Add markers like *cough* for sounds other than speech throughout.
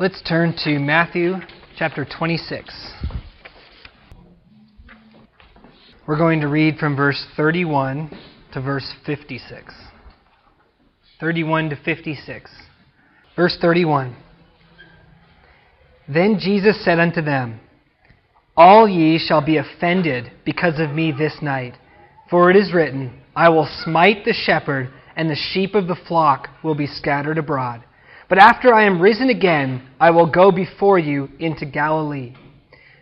Let's turn to Matthew chapter 26. We're going to read from verse 31 to verse 56. 31 to 56. Verse 31. Then Jesus said unto them, All ye shall be offended because of me this night. For it is written, I will smite the shepherd, and the sheep of the flock will be scattered abroad. But after I am risen again, I will go before you into Galilee.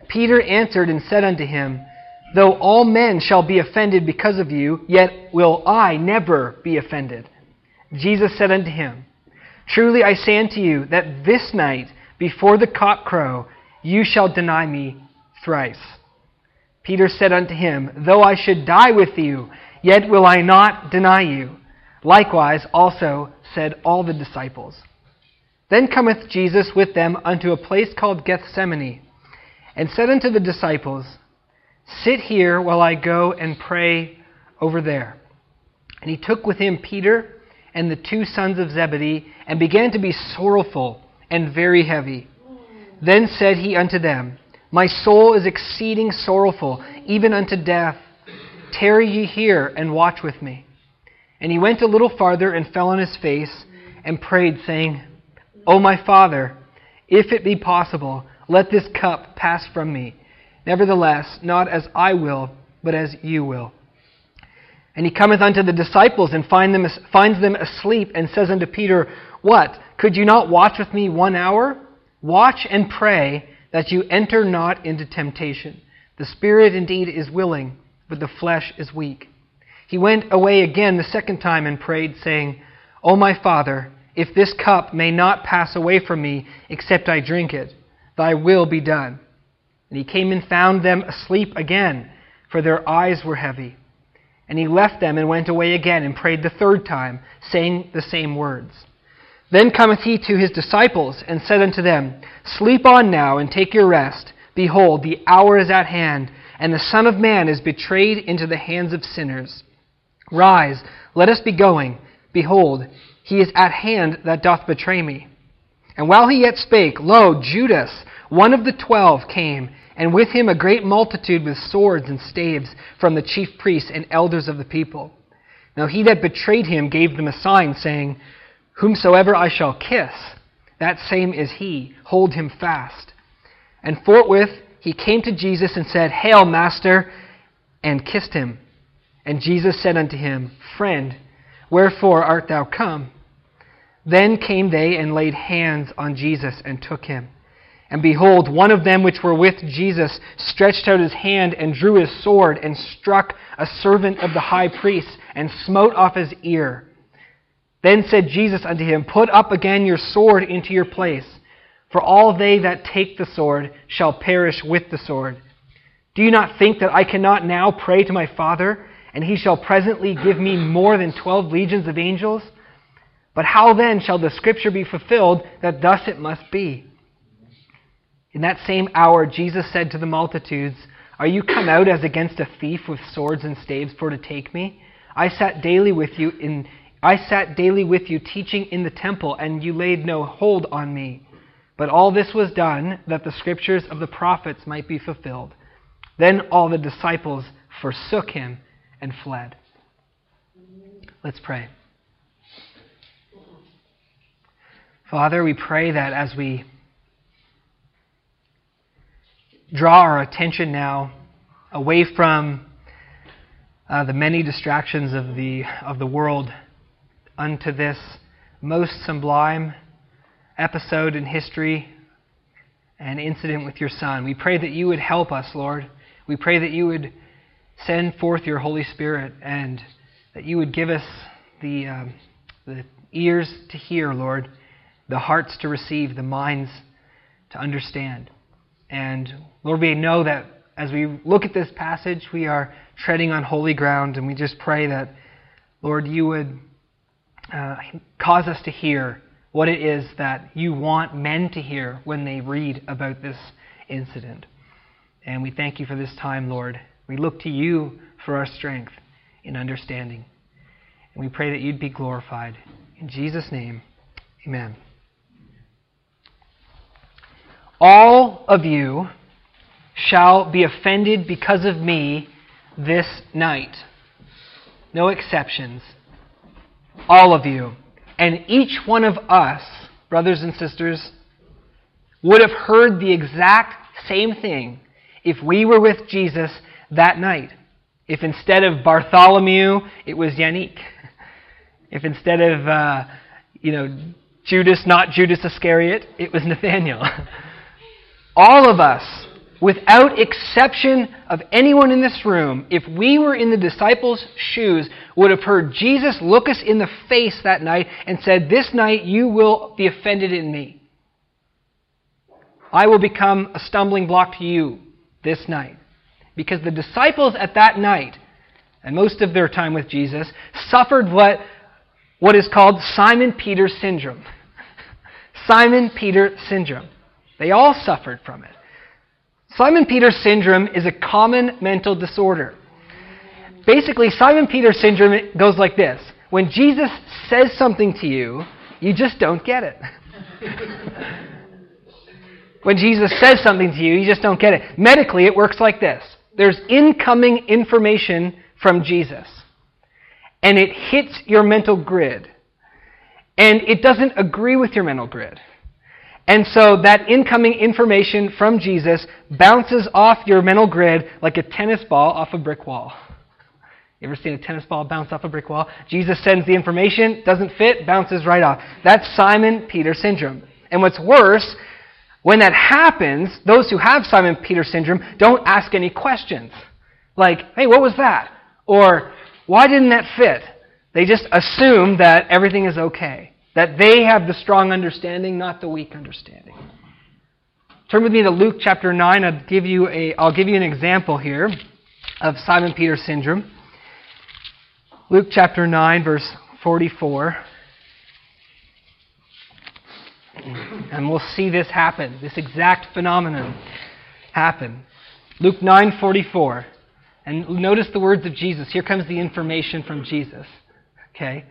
Peter answered and said unto him, Though all men shall be offended because of you, yet will I never be offended. Jesus said unto him, Truly I say unto you, that this night, before the cock crow, you shall deny me thrice. Peter said unto him, Though I should die with you, yet will I not deny you. Likewise also said all the disciples. Then cometh Jesus with them unto a place called Gethsemane, and said unto the disciples, Sit here while I go and pray over there. And he took with him Peter and the two sons of Zebedee, and began to be sorrowful and very heavy. Then said he unto them, My soul is exceeding sorrowful, even unto death. Tarry ye here and watch with me. And he went a little farther and fell on his face and prayed, saying, O my Father, if it be possible, let this cup pass from me. Nevertheless, not as I will, but as you will. And he cometh unto the disciples and find them, finds them asleep, and says unto Peter, What? Could you not watch with me one hour? Watch and pray that you enter not into temptation. The spirit indeed is willing, but the flesh is weak. He went away again the second time and prayed, saying, O my Father, if this cup may not pass away from me, except I drink it, thy will be done. And he came and found them asleep again, for their eyes were heavy. And he left them and went away again and prayed the third time, saying the same words. Then cometh he to his disciples and said unto them, Sleep on now and take your rest. Behold, the hour is at hand, and the Son of Man is betrayed into the hands of sinners. Rise, let us be going. Behold, he is at hand that doth betray me. And while he yet spake, lo, Judas, one of the twelve, came, and with him a great multitude with swords and staves from the chief priests and elders of the people. Now he that betrayed him gave them a sign, saying, Whomsoever I shall kiss, that same is he. Hold him fast. And forthwith he came to Jesus and said, Hail, Master, and kissed him. And Jesus said unto him, Friend, wherefore art thou come? Then came they and laid hands on Jesus and took him. And behold, one of them which were with Jesus stretched out his hand and drew his sword and struck a servant of the high priest and smote off his ear. Then said Jesus unto him, Put up again your sword into your place, for all they that take the sword shall perish with the sword. Do you not think that I cannot now pray to my Father, and he shall presently give me more than twelve legions of angels? But how then shall the scripture be fulfilled that thus it must be? In that same hour, Jesus said to the multitudes, Are you come out as against a thief with swords and staves for to take me? I sat daily with you in I sat daily with you teaching in the temple, and you laid no hold on me. But all this was done that the scriptures of the prophets might be fulfilled. Then all the disciples forsook him and fled. Let's pray. Father, we pray that as we draw our attention now away from uh, the many distractions of the, of the world unto this most sublime episode in history and incident with your Son. We pray that you would help us, Lord. We pray that you would send forth your Holy Spirit and that you would give us the, um, the ears to hear, Lord the hearts to receive, the minds to understand. And Lord, we know that as we look at this passage, we are treading on holy ground, and we just pray that, Lord, you would uh, cause us to hear what it is that you want men to hear when they read about this incident. And we thank you for this time, Lord. We look to you for our strength in understanding. And we pray that you'd be glorified. In Jesus' name, amen. All of you shall be offended because of me this night. No exceptions. All of you. And each one of us, brothers and sisters, would have heard the exact same thing if we were with Jesus that night. If instead of Bartholomew, it was Yannick. If instead of, uh, you know, Judas, not Judas Iscariot, it was Nathaniel. *laughs* All of us, without exception of anyone in this room, if we were in the disciples' shoes, would have heard Jesus look us in the face that night and said, This night you will be offended in me. I will become a stumbling block to you this night. Because the disciples at that night, and most of their time with Jesus, suffered what, what is called Simon Peter syndrome. *laughs* Simon Peter syndrome. They all suffered from it. Simon Peter syndrome is a common mental disorder. Basically, Simon Peter syndrome goes like this When Jesus says something to you, you just don't get it. *laughs* when Jesus says something to you, you just don't get it. Medically, it works like this there's incoming information from Jesus, and it hits your mental grid, and it doesn't agree with your mental grid. And so that incoming information from Jesus bounces off your mental grid like a tennis ball off a brick wall. You ever seen a tennis ball bounce off a brick wall? Jesus sends the information, doesn't fit, bounces right off. That's Simon Peter syndrome. And what's worse, when that happens, those who have Simon Peter syndrome don't ask any questions. Like, hey, what was that? Or, why didn't that fit? They just assume that everything is okay. That they have the strong understanding, not the weak understanding. Turn with me to Luke chapter 9. I'll give you, a, I'll give you an example here of Simon Peter syndrome. Luke chapter 9, verse 44. And we'll see this happen, this exact phenomenon happen. Luke 9:44. And notice the words of Jesus. Here comes the information from Jesus. Okay?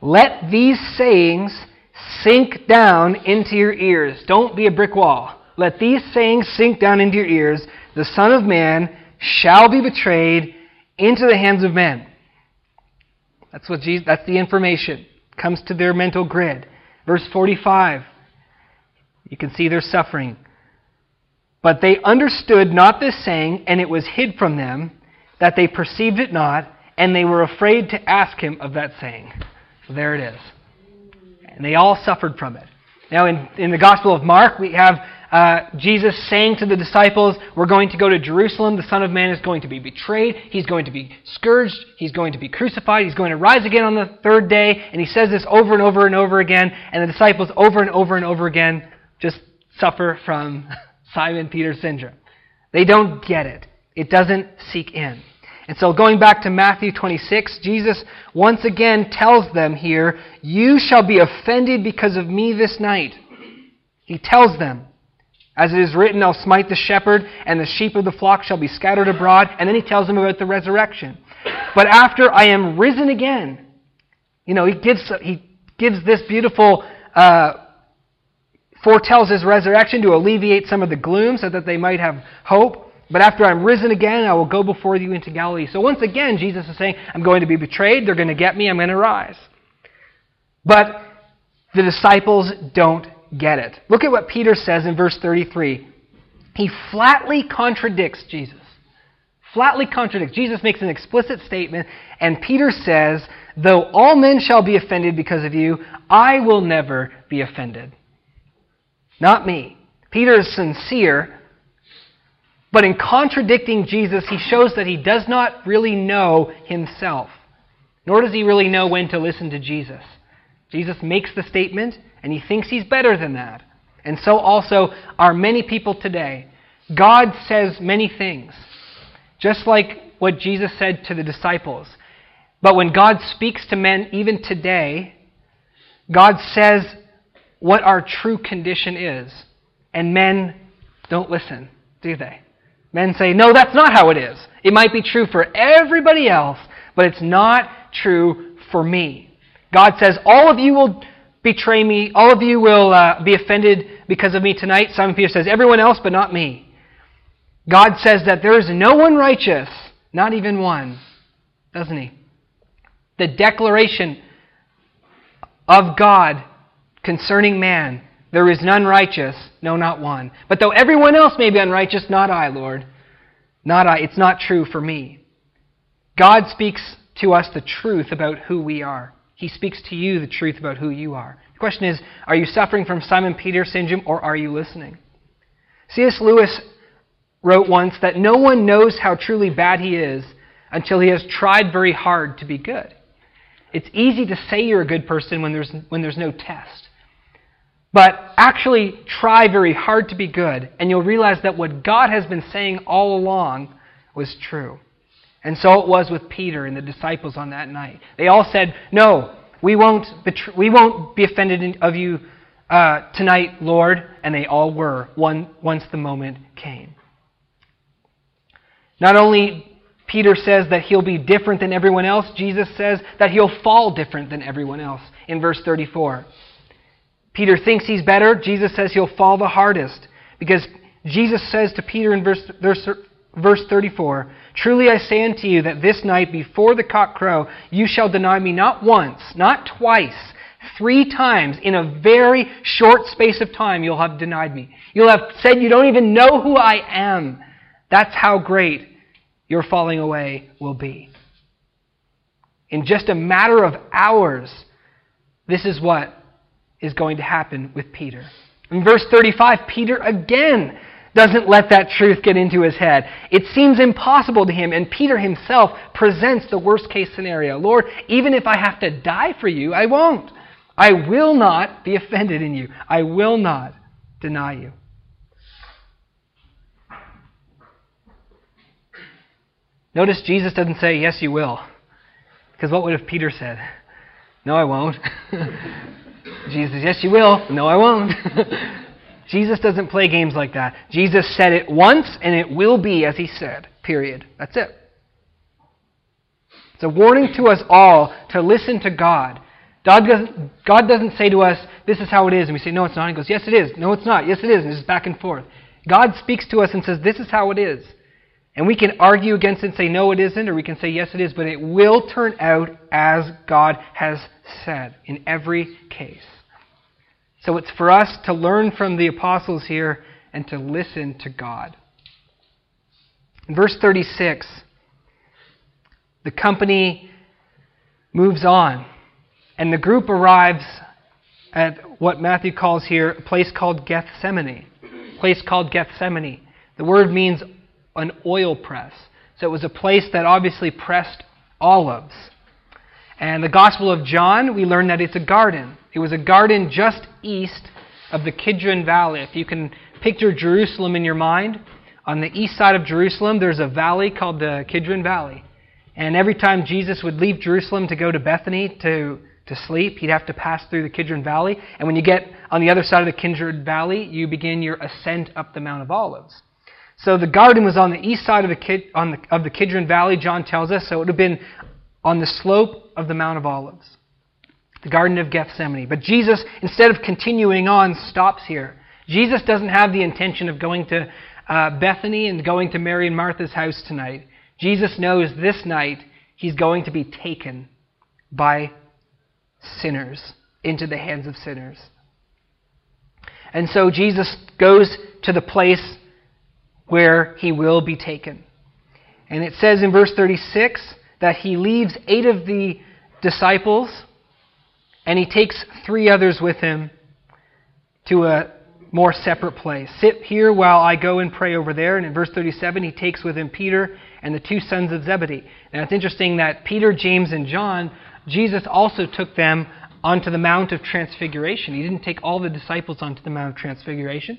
Let these sayings sink down into your ears. Don't be a brick wall. Let these sayings sink down into your ears. The Son of Man shall be betrayed into the hands of men. That's what Jesus, that's the information. Comes to their mental grid. Verse 45. You can see their suffering. But they understood not this saying, and it was hid from them, that they perceived it not, and they were afraid to ask him of that saying. So there it is. And they all suffered from it. Now, in, in the Gospel of Mark, we have uh, Jesus saying to the disciples, We're going to go to Jerusalem. The Son of Man is going to be betrayed. He's going to be scourged. He's going to be crucified. He's going to rise again on the third day. And he says this over and over and over again. And the disciples, over and over and over again, just suffer from *laughs* Simon Peter syndrome. They don't get it, it doesn't seek in. And so, going back to Matthew 26, Jesus once again tells them here, You shall be offended because of me this night. He tells them, As it is written, I'll smite the shepherd, and the sheep of the flock shall be scattered abroad. And then he tells them about the resurrection. But after I am risen again, you know, he gives, he gives this beautiful, uh, foretells his resurrection to alleviate some of the gloom so that they might have hope. But after I'm risen again, I will go before you into Galilee. So once again, Jesus is saying, I'm going to be betrayed. They're going to get me. I'm going to rise. But the disciples don't get it. Look at what Peter says in verse 33. He flatly contradicts Jesus. Flatly contradicts. Jesus makes an explicit statement, and Peter says, Though all men shall be offended because of you, I will never be offended. Not me. Peter is sincere but in contradicting Jesus, he shows that he does not really know himself, nor does he really know when to listen to Jesus. Jesus makes the statement, and he thinks he's better than that. And so also are many people today. God says many things, just like what Jesus said to the disciples. But when God speaks to men, even today, God says what our true condition is, and men don't listen, do they? Men say, no, that's not how it is. It might be true for everybody else, but it's not true for me. God says, all of you will betray me. All of you will uh, be offended because of me tonight. Simon Peter says, Everyone else, but not me. God says that there is no one righteous, not even one, doesn't he? The declaration of God concerning man there is none righteous, no, not one. But though everyone else may be unrighteous, not I, Lord. Not I. It's not true for me. God speaks to us the truth about who we are. He speaks to you the truth about who you are. The question is are you suffering from Simon Peter syndrome or are you listening? C.S. Lewis wrote once that no one knows how truly bad he is until he has tried very hard to be good. It's easy to say you're a good person when there's, when there's no test. But actually try very hard to be good, and you'll realize that what God has been saying all along was true. And so it was with Peter and the disciples on that night. They all said, No, we won't, betray, we won't be offended of you uh, tonight, Lord. And they all were one, once the moment came. Not only Peter says that he'll be different than everyone else, Jesus says that he'll fall different than everyone else in verse 34. Peter thinks he's better. Jesus says he'll fall the hardest. Because Jesus says to Peter in verse, verse, verse 34 Truly I say unto you that this night before the cock crow, you shall deny me not once, not twice, three times in a very short space of time you'll have denied me. You'll have said you don't even know who I am. That's how great your falling away will be. In just a matter of hours, this is what is going to happen with Peter. In verse 35, Peter again doesn't let that truth get into his head. It seems impossible to him, and Peter himself presents the worst case scenario. Lord, even if I have to die for you, I won't. I will not be offended in you. I will not deny you. Notice Jesus doesn't say, Yes, you will. Because what would have Peter said? No, I won't. *laughs* Jesus, yes, you will. No, I won't. *laughs* Jesus doesn't play games like that. Jesus said it once, and it will be as he said. Period. That's it. It's a warning to us all to listen to God. God doesn't, God doesn't say to us, This is how it is. And we say, No, it's not. He goes, Yes, it is. No, it's not. Yes, it is. And it's back and forth. God speaks to us and says, This is how it is. And we can argue against it and say, no, it isn't, or we can say, yes, it is, but it will turn out as God has said in every case. So it's for us to learn from the apostles here and to listen to God. In verse 36, the company moves on, and the group arrives at what Matthew calls here a place called Gethsemane. A place called Gethsemane. The word means an oil press. So it was a place that obviously pressed olives. And the Gospel of John, we learn that it's a garden. It was a garden just east of the Kidron Valley. If you can picture Jerusalem in your mind, on the east side of Jerusalem, there's a valley called the Kidron Valley. And every time Jesus would leave Jerusalem to go to Bethany to, to sleep, he'd have to pass through the Kidron Valley. And when you get on the other side of the Kidron Valley, you begin your ascent up the Mount of Olives. So the garden was on the east side of the, Kid, the, of the Kidron Valley, John tells us, so it would have been on the slope of the Mount of Olives, the Garden of Gethsemane. But Jesus, instead of continuing on, stops here. Jesus doesn't have the intention of going to uh, Bethany and going to Mary and Martha's house tonight. Jesus knows this night he's going to be taken by sinners into the hands of sinners. And so Jesus goes to the place where he will be taken. And it says in verse 36 that he leaves eight of the disciples and he takes three others with him to a more separate place. Sit here while I go and pray over there. And in verse 37, he takes with him Peter and the two sons of Zebedee. Now it's interesting that Peter, James, and John, Jesus also took them onto the Mount of Transfiguration. He didn't take all the disciples onto the Mount of Transfiguration.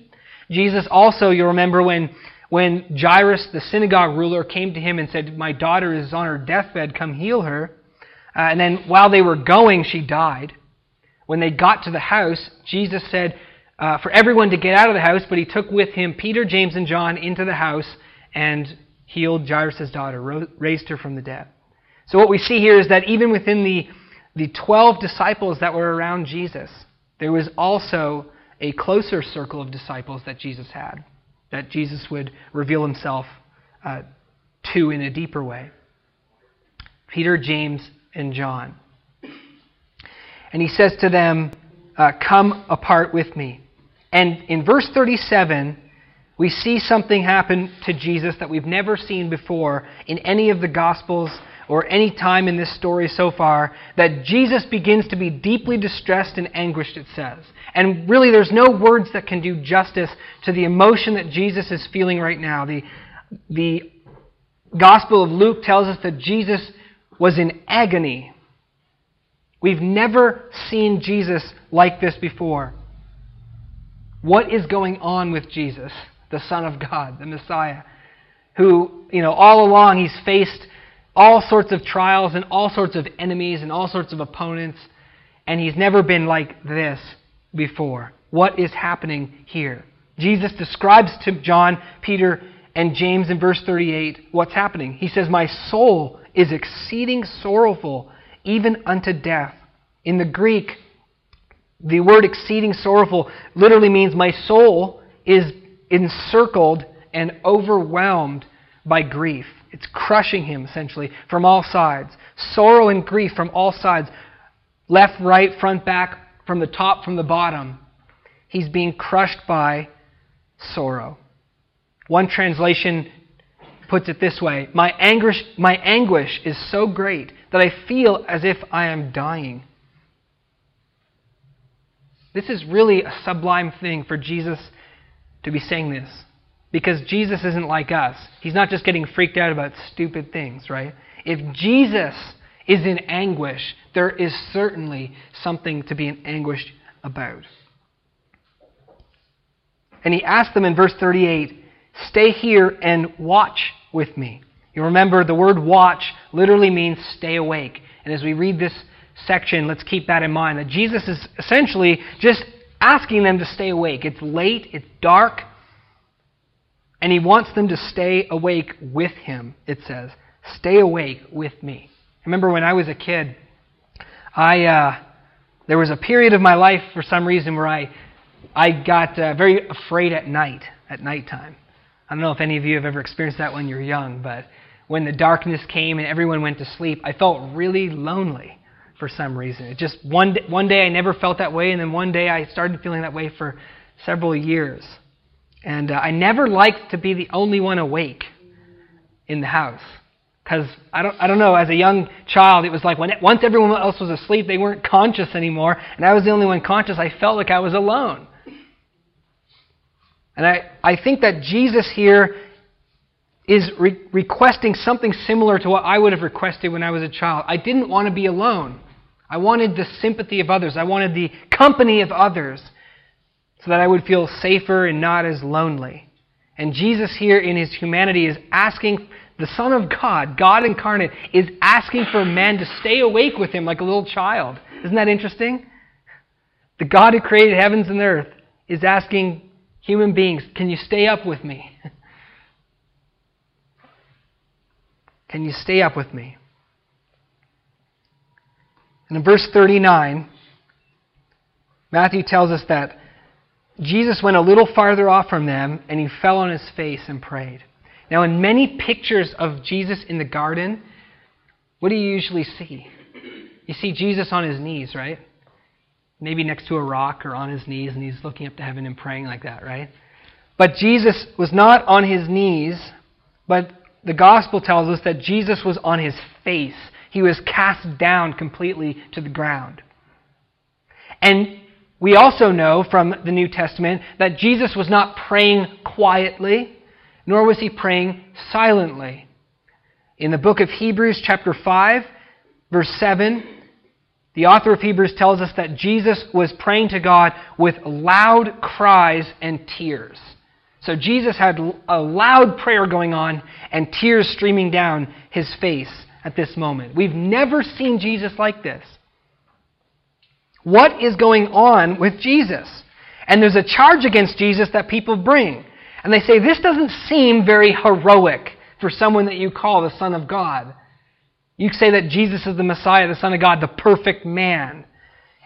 Jesus also, you'll remember when when Jairus, the synagogue ruler, came to him and said, My daughter is on her deathbed, come heal her. Uh, and then while they were going, she died. When they got to the house, Jesus said uh, for everyone to get out of the house, but he took with him Peter, James, and John into the house and healed Jairus' daughter, raised her from the dead. So what we see here is that even within the, the 12 disciples that were around Jesus, there was also a closer circle of disciples that Jesus had, that Jesus would reveal himself uh, to in a deeper way Peter, James, and John. And he says to them, uh, Come apart with me. And in verse 37, we see something happen to Jesus that we've never seen before in any of the Gospels or any time in this story so far that Jesus begins to be deeply distressed and anguished, it says. And really, there's no words that can do justice to the emotion that Jesus is feeling right now. The, the Gospel of Luke tells us that Jesus was in agony. We've never seen Jesus like this before. What is going on with Jesus, the Son of God, the Messiah, who, you know, all along he's faced all sorts of trials and all sorts of enemies and all sorts of opponents, and he's never been like this before. What is happening here? Jesus describes to John, Peter, and James in verse 38 what's happening. He says, My soul is exceeding sorrowful, even unto death. In the Greek, the word exceeding sorrowful literally means my soul is encircled and overwhelmed by grief. It's crushing him, essentially, from all sides. Sorrow and grief from all sides left, right, front, back, from the top, from the bottom. He's being crushed by sorrow. One translation puts it this way my anguish, my anguish is so great that I feel as if I am dying. This is really a sublime thing for Jesus to be saying this. Because Jesus isn't like us. He's not just getting freaked out about stupid things, right? If Jesus is in anguish, there is certainly something to be in anguish about. And he asked them in verse 38 Stay here and watch with me. You remember the word watch literally means stay awake. And as we read this section, let's keep that in mind that Jesus is essentially just asking them to stay awake. It's late, it's dark, and he wants them to stay awake with him, it says. Stay awake with me. Remember when I was a kid, I uh, there was a period of my life for some reason where I I got uh, very afraid at night, at nighttime. I don't know if any of you have ever experienced that when you're young, but when the darkness came and everyone went to sleep, I felt really lonely for some reason. It just one day, one day I never felt that way, and then one day I started feeling that way for several years. And uh, I never liked to be the only one awake in the house. Because I don't, I don't know, as a young child, it was like when it, once everyone else was asleep, they weren't conscious anymore, and I was the only one conscious. I felt like I was alone. And I, I think that Jesus here is re- requesting something similar to what I would have requested when I was a child. I didn't want to be alone. I wanted the sympathy of others. I wanted the company of others so that I would feel safer and not as lonely. And Jesus here in his humanity is asking, the Son of God, God incarnate, is asking for man to stay awake with him like a little child. Isn't that interesting? The God who created heavens and earth is asking human beings, can you stay up with me? *laughs* Can you stay up with me? And in verse 39, Matthew tells us that Jesus went a little farther off from them and he fell on his face and prayed. Now, in many pictures of Jesus in the garden, what do you usually see? You see Jesus on his knees, right? Maybe next to a rock or on his knees, and he's looking up to heaven and praying like that, right? But Jesus was not on his knees, but the gospel tells us that Jesus was on his face. He was cast down completely to the ground. And we also know from the New Testament that Jesus was not praying quietly, nor was he praying silently. In the book of Hebrews, chapter 5, verse 7, the author of Hebrews tells us that Jesus was praying to God with loud cries and tears. So Jesus had a loud prayer going on and tears streaming down his face at this moment. We've never seen Jesus like this. What is going on with Jesus? And there's a charge against Jesus that people bring. And they say, This doesn't seem very heroic for someone that you call the Son of God. You say that Jesus is the Messiah, the Son of God, the perfect man.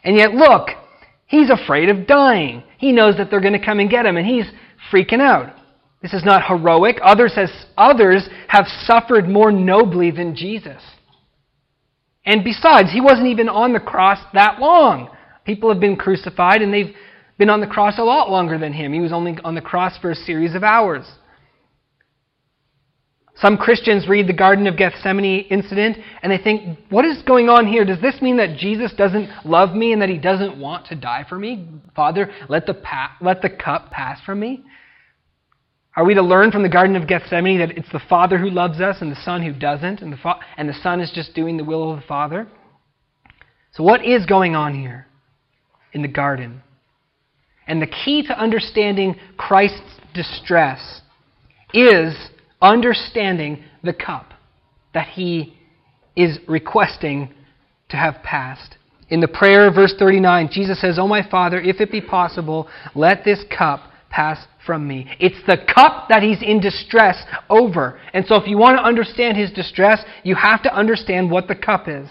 And yet, look, He's afraid of dying. He knows that they're going to come and get him, and he's freaking out. This is not heroic. Others, has, others have suffered more nobly than Jesus. And besides, he wasn't even on the cross that long. People have been crucified, and they've been on the cross a lot longer than him. He was only on the cross for a series of hours. Some Christians read the Garden of Gethsemane incident and they think, what is going on here? Does this mean that Jesus doesn't love me and that he doesn't want to die for me? Father, let the, pa- let the cup pass from me? Are we to learn from the Garden of Gethsemane that it's the Father who loves us and the Son who doesn't, and the, fa- and the Son is just doing the will of the Father? So, what is going on here in the garden? And the key to understanding Christ's distress is understanding the cup that he is requesting to have passed. In the prayer, verse 39, Jesus says, Oh, my Father, if it be possible, let this cup pass from me. It's the cup that he's in distress over. And so, if you want to understand his distress, you have to understand what the cup is.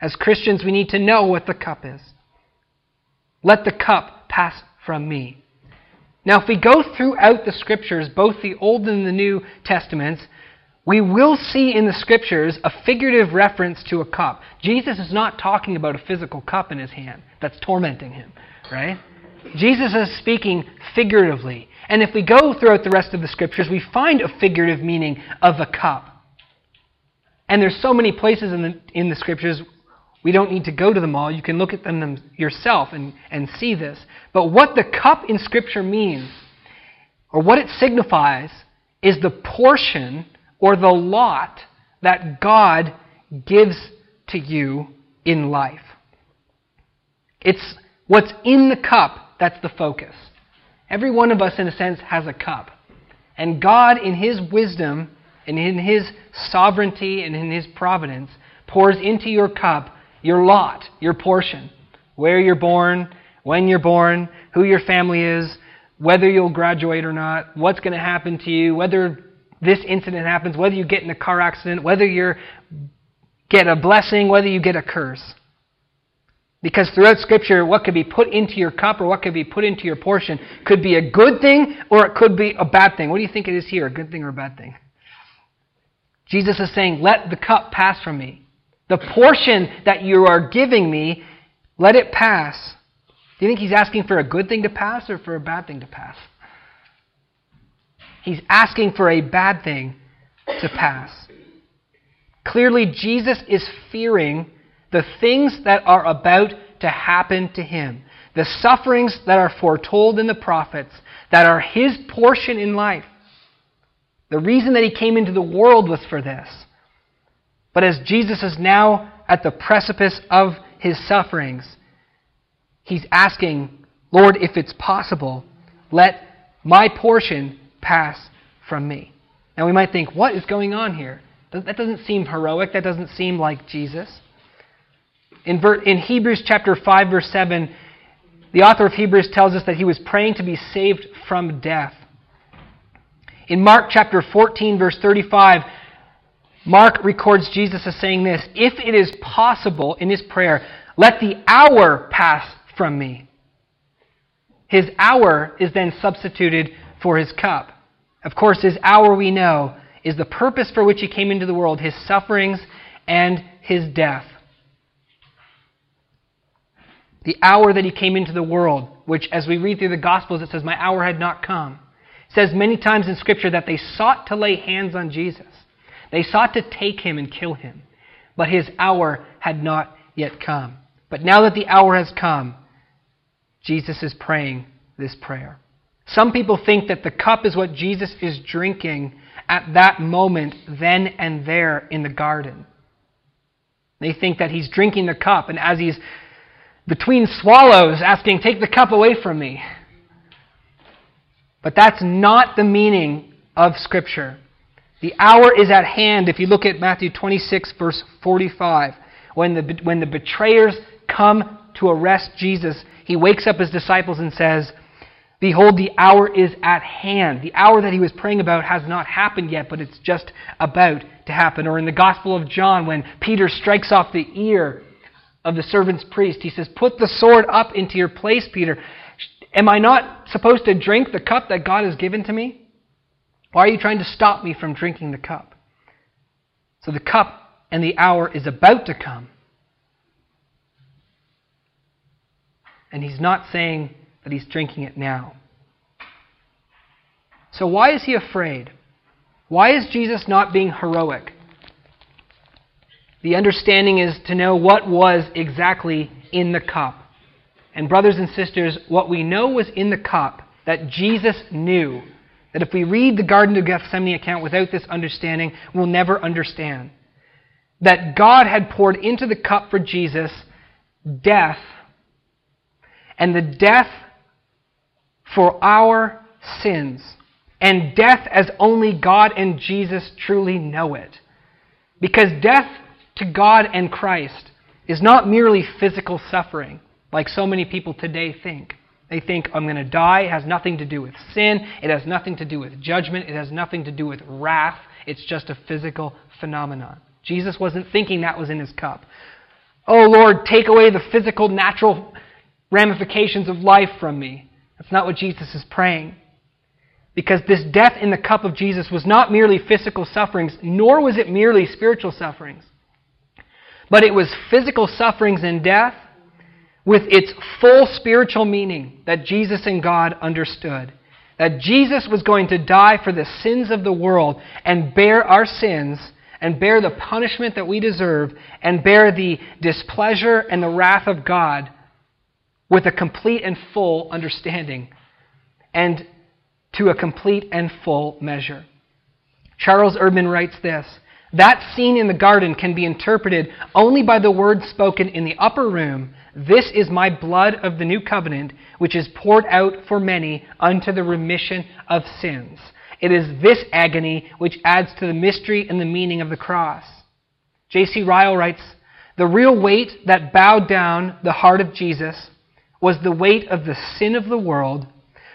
As Christians, we need to know what the cup is. Let the cup pass from me. Now, if we go throughout the Scriptures, both the Old and the New Testaments, we will see in the Scriptures a figurative reference to a cup. Jesus is not talking about a physical cup in his hand that's tormenting him, right? Jesus is speaking figuratively. And if we go throughout the rest of the Scriptures, we find a figurative meaning of a cup. And there's so many places in the, in the Scriptures we don't need to go to them all. You can look at them yourself and, and see this. But what the cup in Scripture means, or what it signifies, is the portion or the lot that God gives to you in life. It's what's in the cup that's the focus. Every one of us, in a sense, has a cup. And God, in His wisdom and in His sovereignty and in His providence, pours into your cup your lot, your portion, where you're born, when you're born, who your family is, whether you'll graduate or not, what's going to happen to you, whether this incident happens, whether you get in a car accident, whether you get a blessing, whether you get a curse. Because throughout Scripture, what could be put into your cup or what could be put into your portion could be a good thing or it could be a bad thing. What do you think it is here, a good thing or a bad thing? Jesus is saying, Let the cup pass from me. The portion that you are giving me, let it pass. Do you think he's asking for a good thing to pass or for a bad thing to pass? He's asking for a bad thing to pass. Clearly, Jesus is fearing the things that are about to happen to him, the sufferings that are foretold in the prophets, that are his portion in life. The reason that he came into the world was for this. But as Jesus is now at the precipice of his sufferings, he's asking, Lord, if it's possible, let my portion pass from me. Now we might think, what is going on here? That doesn't seem heroic. That doesn't seem like Jesus. In, in Hebrews chapter 5, verse 7, the author of Hebrews tells us that he was praying to be saved from death. In Mark chapter 14, verse 35, Mark records Jesus as saying this If it is possible in his prayer, let the hour pass from me. His hour is then substituted for his cup. Of course, his hour, we know, is the purpose for which he came into the world his sufferings and his death. The hour that he came into the world, which, as we read through the Gospels, it says, My hour had not come. It says many times in Scripture that they sought to lay hands on Jesus. They sought to take him and kill him, but his hour had not yet come. But now that the hour has come, Jesus is praying this prayer. Some people think that the cup is what Jesus is drinking at that moment, then and there in the garden. They think that he's drinking the cup, and as he's between swallows, asking, Take the cup away from me. But that's not the meaning of Scripture. The hour is at hand. If you look at Matthew 26, verse 45, when the, when the betrayers come to arrest Jesus, he wakes up his disciples and says, Behold, the hour is at hand. The hour that he was praying about has not happened yet, but it's just about to happen. Or in the Gospel of John, when Peter strikes off the ear of the servant's priest. He says, Put the sword up into your place, Peter. Am I not supposed to drink the cup that God has given to me? Why are you trying to stop me from drinking the cup? So the cup and the hour is about to come. And he's not saying that he's drinking it now. So why is he afraid? Why is Jesus not being heroic? The understanding is to know what was exactly in the cup. And, brothers and sisters, what we know was in the cup that Jesus knew, that if we read the Garden of Gethsemane account without this understanding, we'll never understand. That God had poured into the cup for Jesus death, and the death for our sins, and death as only God and Jesus truly know it. Because death to God and Christ is not merely physical suffering, like so many people today think. They think, I'm going to die. It has nothing to do with sin. It has nothing to do with judgment. It has nothing to do with wrath. It's just a physical phenomenon. Jesus wasn't thinking that was in his cup. Oh, Lord, take away the physical, natural ramifications of life from me. That's not what Jesus is praying. Because this death in the cup of Jesus was not merely physical sufferings, nor was it merely spiritual sufferings. But it was physical sufferings and death with its full spiritual meaning that Jesus and God understood. That Jesus was going to die for the sins of the world and bear our sins and bear the punishment that we deserve and bear the displeasure and the wrath of God with a complete and full understanding and to a complete and full measure. Charles Erdman writes this that scene in the garden can be interpreted only by the words spoken in the upper room This is my blood of the new covenant, which is poured out for many unto the remission of sins. It is this agony which adds to the mystery and the meaning of the cross. J.C. Ryle writes The real weight that bowed down the heart of Jesus was the weight of the sin of the world,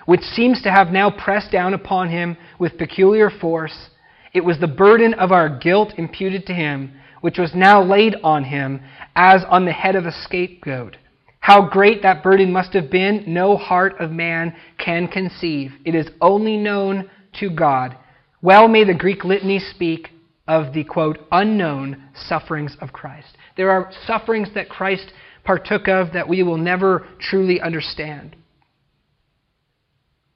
which seems to have now pressed down upon him with peculiar force it was the burden of our guilt imputed to him, which was now laid on him as on the head of a scapegoat. How great that burden must have been, no heart of man can conceive. It is only known to God. Well may the Greek litany speak of the, quote, unknown sufferings of Christ. There are sufferings that Christ partook of that we will never truly understand.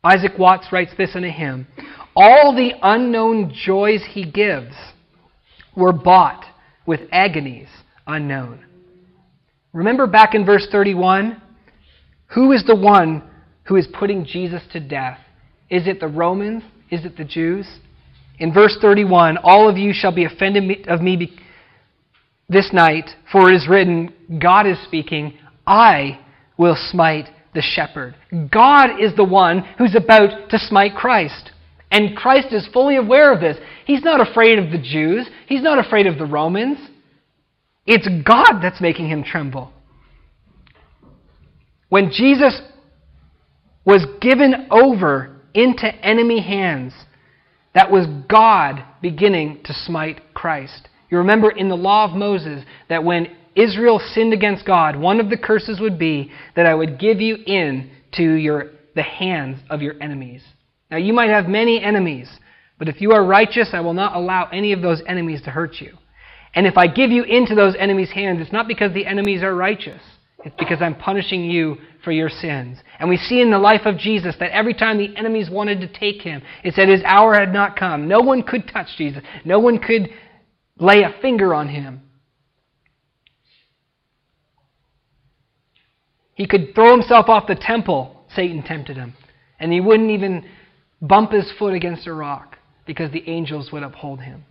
Isaac Watts writes this in a hymn all the unknown joys he gives were bought with agonies unknown. Remember back in verse 31? Who is the one who is putting Jesus to death? Is it the Romans? Is it the Jews? In verse 31, all of you shall be offended of me this night, for it is written, God is speaking, I will smite the shepherd. God is the one who's about to smite Christ. And Christ is fully aware of this. He's not afraid of the Jews, he's not afraid of the Romans. It's God that's making him tremble. When Jesus was given over into enemy hands, that was God beginning to smite Christ. You remember in the law of Moses that when Israel sinned against God, one of the curses would be that I would give you in to your, the hands of your enemies. Now, you might have many enemies, but if you are righteous, I will not allow any of those enemies to hurt you. And if I give you into those enemies' hands, it's not because the enemies are righteous. It's because I'm punishing you for your sins. And we see in the life of Jesus that every time the enemies wanted to take him, it said his hour had not come. No one could touch Jesus, no one could lay a finger on him. He could throw himself off the temple, Satan tempted him. And he wouldn't even bump his foot against a rock because the angels would uphold him.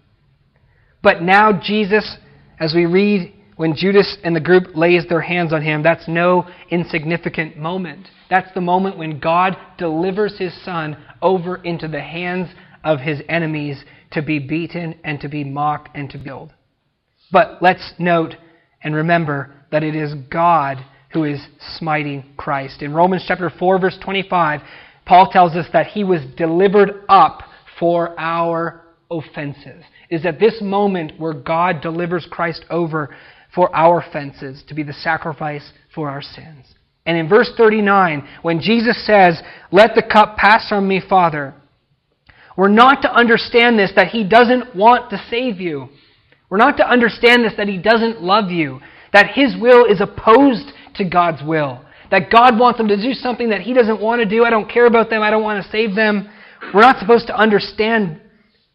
But now, Jesus, as we read when Judas and the group lays their hands on him, that's no insignificant moment. That's the moment when God delivers his son over into the hands of his enemies to be beaten and to be mocked and to be killed. But let's note and remember that it is God who is smiting Christ. In Romans chapter 4 verse 25, Paul tells us that he was delivered up for our offenses. Is at this moment where God delivers Christ over for our offenses, to be the sacrifice for our sins. And in verse 39, when Jesus says, Let the cup pass from me, Father, we're not to understand this that He doesn't want to save you. We're not to understand this that He doesn't love you, that His will is opposed to God's will, that God wants them to do something that He doesn't want to do. I don't care about them. I don't want to save them. We're not supposed to understand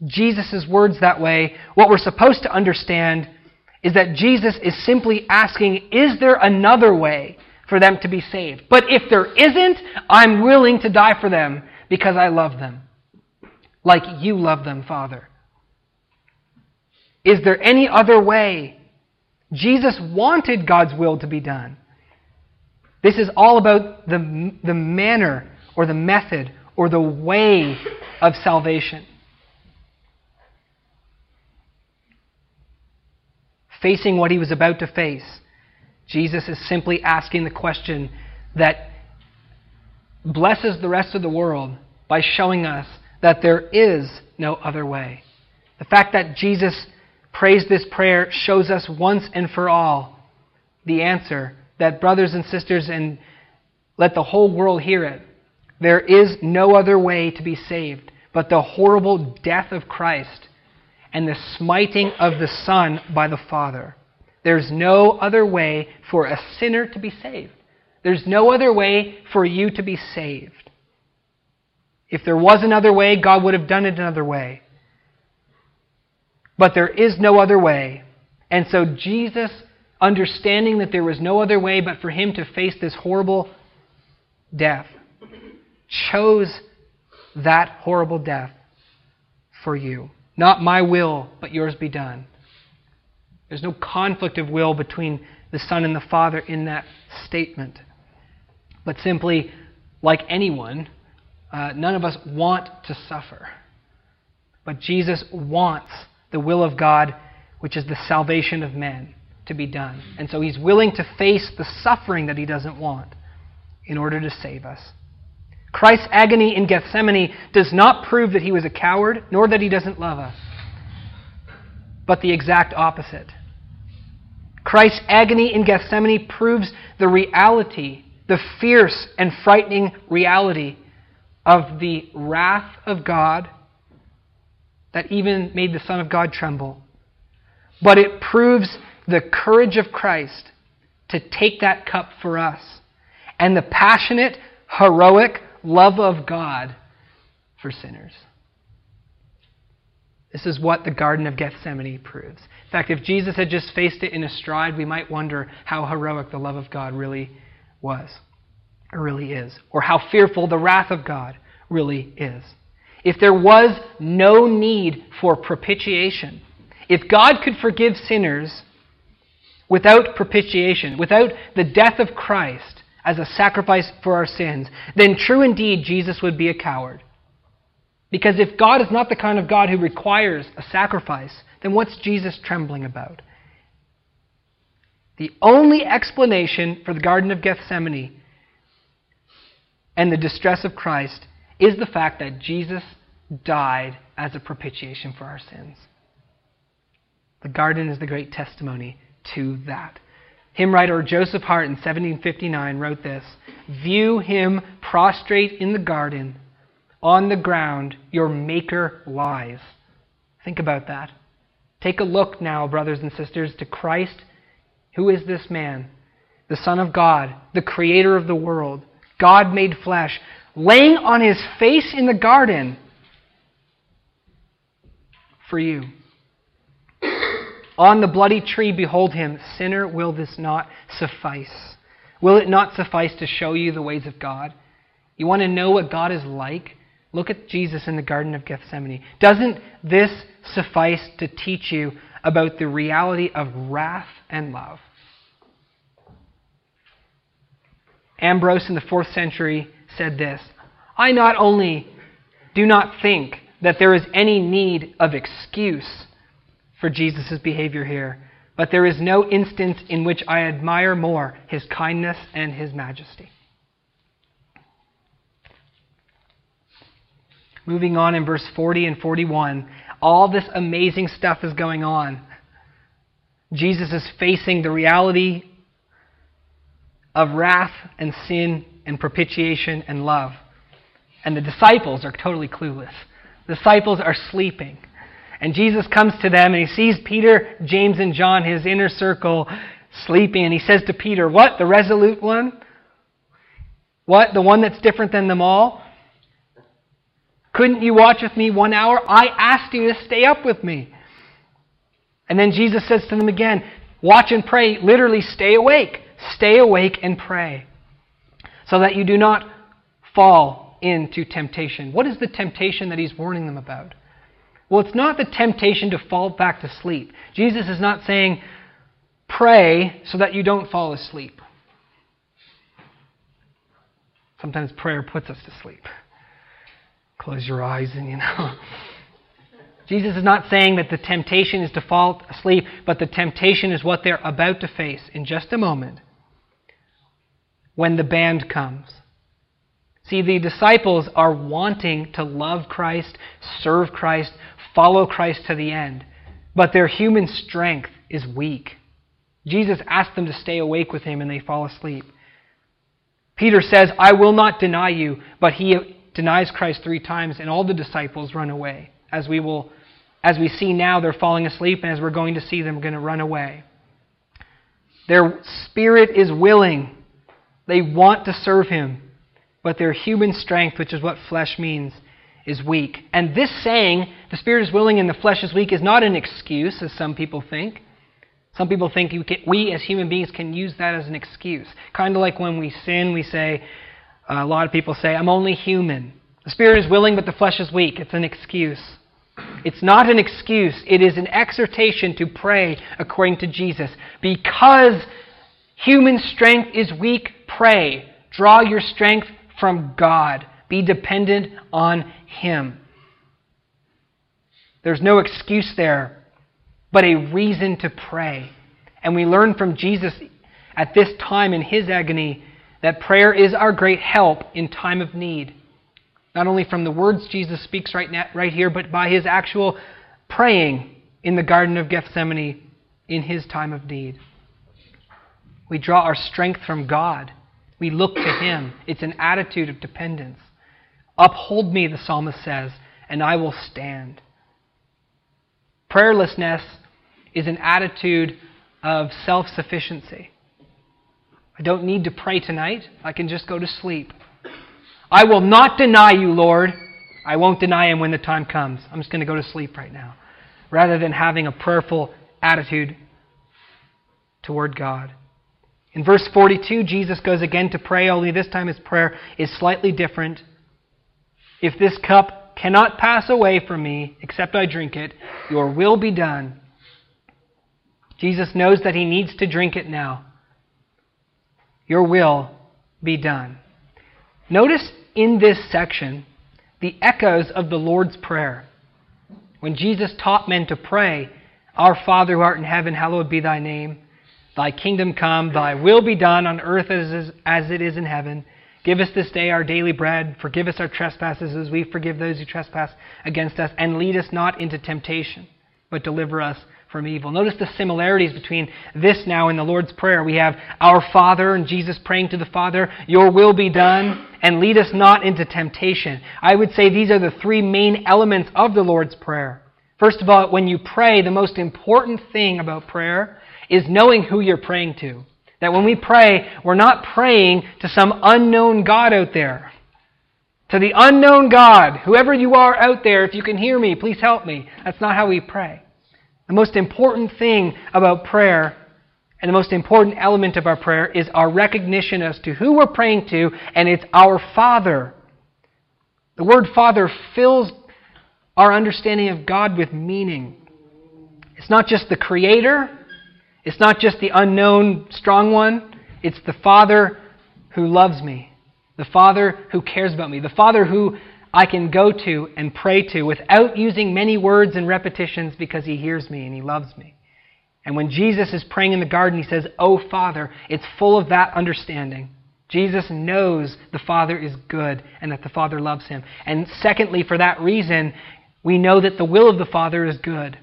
Jesus' words that way. What we're supposed to understand is that Jesus is simply asking, Is there another way for them to be saved? But if there isn't, I'm willing to die for them because I love them, like you love them, Father. Is there any other way? Jesus wanted God's will to be done. This is all about the, the manner or the method or the way of salvation. Facing what he was about to face, Jesus is simply asking the question that blesses the rest of the world by showing us that there is no other way. The fact that Jesus prays this prayer shows us once and for all the answer that brothers and sisters and let the whole world hear it. There is no other way to be saved but the horrible death of Christ and the smiting of the Son by the Father. There's no other way for a sinner to be saved. There's no other way for you to be saved. If there was another way, God would have done it another way. But there is no other way. And so Jesus understanding that there was no other way but for him to face this horrible death, chose that horrible death for you. Not my will, but yours be done. There's no conflict of will between the Son and the Father in that statement. But simply, like anyone, uh, none of us want to suffer. But Jesus wants the will of God, which is the salvation of men to be done. And so he's willing to face the suffering that he doesn't want in order to save us. Christ's agony in Gethsemane does not prove that he was a coward, nor that he doesn't love us, but the exact opposite. Christ's agony in Gethsemane proves the reality, the fierce and frightening reality of the wrath of God that even made the Son of God tremble. But it proves the courage of Christ to take that cup for us and the passionate, heroic love of God for sinners. This is what the Garden of Gethsemane proves. In fact, if Jesus had just faced it in a stride, we might wonder how heroic the love of God really was, really is, or how fearful the wrath of God really is. If there was no need for propitiation, if God could forgive sinners without propitiation, without the death of Christ as a sacrifice for our sins, then true indeed Jesus would be a coward. Because if God is not the kind of God who requires a sacrifice, then what's Jesus trembling about? The only explanation for the Garden of Gethsemane and the distress of Christ is the fact that Jesus died as a propitiation for our sins. The garden is the great testimony to that. Hymn writer Joseph Hart in 1759 wrote this View him prostrate in the garden, on the ground your Maker lies. Think about that. Take a look now, brothers and sisters, to Christ. Who is this man? The Son of God, the Creator of the world, God made flesh, laying on his face in the garden for you. On the bloody tree, behold him. Sinner, will this not suffice? Will it not suffice to show you the ways of God? You want to know what God is like? Look at Jesus in the Garden of Gethsemane. Doesn't this suffice to teach you about the reality of wrath and love? Ambrose in the fourth century said this I not only do not think that there is any need of excuse for Jesus' behavior here, but there is no instance in which I admire more his kindness and his majesty. Moving on in verse 40 and 41, all this amazing stuff is going on. Jesus is facing the reality of wrath and sin and propitiation and love. And the disciples are totally clueless. The disciples are sleeping. And Jesus comes to them and he sees Peter, James, and John, his inner circle, sleeping. And he says to Peter, What? The resolute one? What? The one that's different than them all? Couldn't you watch with me one hour? I asked you to stay up with me. And then Jesus says to them again, Watch and pray. Literally, stay awake. Stay awake and pray. So that you do not fall into temptation. What is the temptation that he's warning them about? Well, it's not the temptation to fall back to sleep. Jesus is not saying, pray so that you don't fall asleep. Sometimes prayer puts us to sleep. Close your eyes and, you know. *laughs* Jesus is not saying that the temptation is to fall asleep, but the temptation is what they're about to face in just a moment when the band comes. See, the disciples are wanting to love Christ, serve Christ, follow Christ to the end, but their human strength is weak. Jesus asks them to stay awake with him and they fall asleep. Peter says, I will not deny you, but he denies Christ three times, and all the disciples run away. As we will as we see now, they're falling asleep, and as we're going to see them, going to run away. Their spirit is willing. They want to serve him, but their human strength, which is what flesh means, is weak. And this saying, the spirit is willing and the flesh is weak, is not an excuse, as some people think. Some people think we as human beings can use that as an excuse. Kind of like when we sin, we say, uh, a lot of people say, I'm only human. The spirit is willing, but the flesh is weak. It's an excuse. It's not an excuse, it is an exhortation to pray according to Jesus. Because human strength is weak, pray. Draw your strength from God. Be dependent on Him. There's no excuse there, but a reason to pray. And we learn from Jesus at this time in His agony that prayer is our great help in time of need not only from the words Jesus speaks right, now, right here, but by his actual praying in the Garden of Gethsemane in his time of need. We draw our strength from God. We look to him. It's an attitude of dependence. Uphold me, the psalmist says, and I will stand. Prayerlessness is an attitude of self sufficiency. I don't need to pray tonight. I can just go to sleep. I will not deny you, Lord. I won't deny him when the time comes. I'm just going to go to sleep right now. Rather than having a prayerful attitude toward God. In verse 42, Jesus goes again to pray, only this time his prayer is slightly different. If this cup cannot pass away from me except I drink it, your will be done. Jesus knows that he needs to drink it now. Your will be done. Notice in this section the echoes of the Lord's Prayer. When Jesus taught men to pray, Our Father who art in heaven, hallowed be thy name. Thy kingdom come, thy will be done on earth as, as it is in heaven. Give us this day our daily bread. Forgive us our trespasses as we forgive those who trespass against us. And lead us not into temptation, but deliver us from evil. Notice the similarities between this now and the Lord's Prayer. We have our Father and Jesus praying to the Father, Your will be done, and lead us not into temptation. I would say these are the three main elements of the Lord's Prayer. First of all, when you pray, the most important thing about prayer is knowing who you're praying to. That when we pray, we're not praying to some unknown God out there. To the unknown God, whoever you are out there, if you can hear me, please help me. That's not how we pray. The most important thing about prayer and the most important element of our prayer is our recognition as to who we're praying to, and it's our Father. The word Father fills our understanding of God with meaning. It's not just the Creator, it's not just the unknown strong one, it's the Father who loves me, the Father who cares about me, the Father who I can go to and pray to without using many words and repetitions because he hears me and he loves me. And when Jesus is praying in the garden, he says, Oh, Father, it's full of that understanding. Jesus knows the Father is good and that the Father loves him. And secondly, for that reason, we know that the will of the Father is good.